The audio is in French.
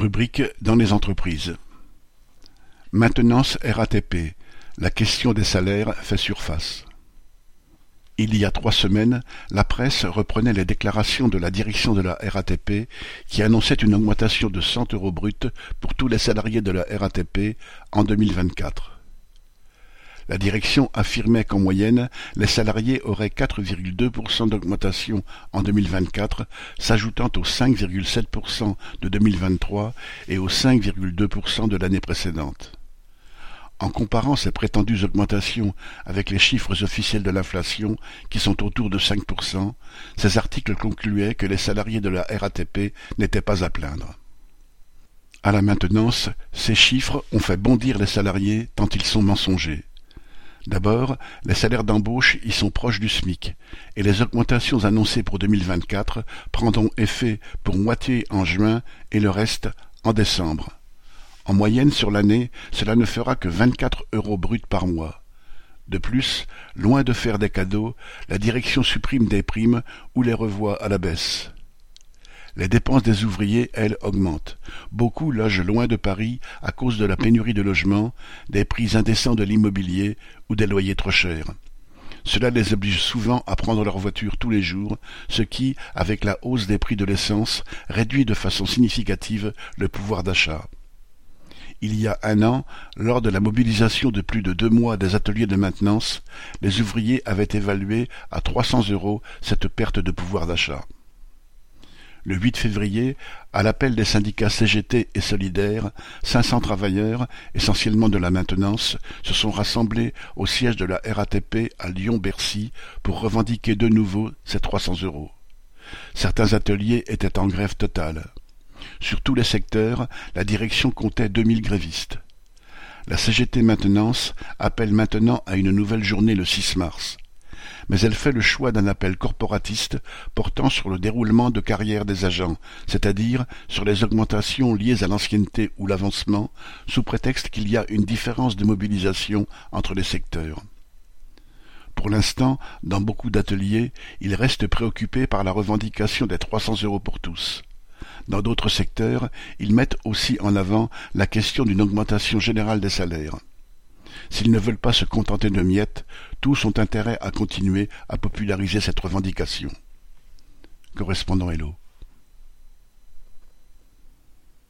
Rubrique dans les entreprises. Maintenance RATP. La question des salaires fait surface. Il y a trois semaines, la presse reprenait les déclarations de la direction de la RATP qui annonçait une augmentation de cent euros bruts pour tous les salariés de la RATP en 2024. La direction affirmait qu'en moyenne, les salariés auraient 4,2% d'augmentation en 2024, s'ajoutant aux 5,7% de 2023 et aux 5,2% de l'année précédente. En comparant ces prétendues augmentations avec les chiffres officiels de l'inflation, qui sont autour de 5%, ces articles concluaient que les salariés de la RATP n'étaient pas à plaindre. À la maintenance, ces chiffres ont fait bondir les salariés tant ils sont mensongers. D'abord, les salaires d'embauche y sont proches du SMIC, et les augmentations annoncées pour 2024 prendront effet pour moitié en juin et le reste en décembre. En moyenne sur l'année, cela ne fera que 24 euros bruts par mois. De plus, loin de faire des cadeaux, la direction supprime des primes ou les revoit à la baisse. Les dépenses des ouvriers, elles, augmentent. Beaucoup logent loin de Paris à cause de la pénurie de logements, des prix indécents de l'immobilier ou des loyers trop chers. Cela les oblige souvent à prendre leur voiture tous les jours, ce qui, avec la hausse des prix de l'essence, réduit de façon significative le pouvoir d'achat. Il y a un an, lors de la mobilisation de plus de deux mois des ateliers de maintenance, les ouvriers avaient évalué à trois cents euros cette perte de pouvoir d'achat. Le 8 février, à l'appel des syndicats CGT et Solidaires, 500 travailleurs, essentiellement de la maintenance, se sont rassemblés au siège de la RATP à Lyon-Bercy pour revendiquer de nouveau ces 300 euros. Certains ateliers étaient en grève totale. Sur tous les secteurs, la direction comptait 2000 grévistes. La CGT Maintenance appelle maintenant à une nouvelle journée le 6 mars mais elle fait le choix d'un appel corporatiste portant sur le déroulement de carrière des agents, c'est-à-dire sur les augmentations liées à l'ancienneté ou l'avancement, sous prétexte qu'il y a une différence de mobilisation entre les secteurs. Pour l'instant, dans beaucoup d'ateliers, ils restent préoccupés par la revendication des 300 euros pour tous. Dans d'autres secteurs, ils mettent aussi en avant la question d'une augmentation générale des salaires. S'ils ne veulent pas se contenter de miettes, tous ont intérêt à continuer à populariser cette revendication. Correspondant Hello.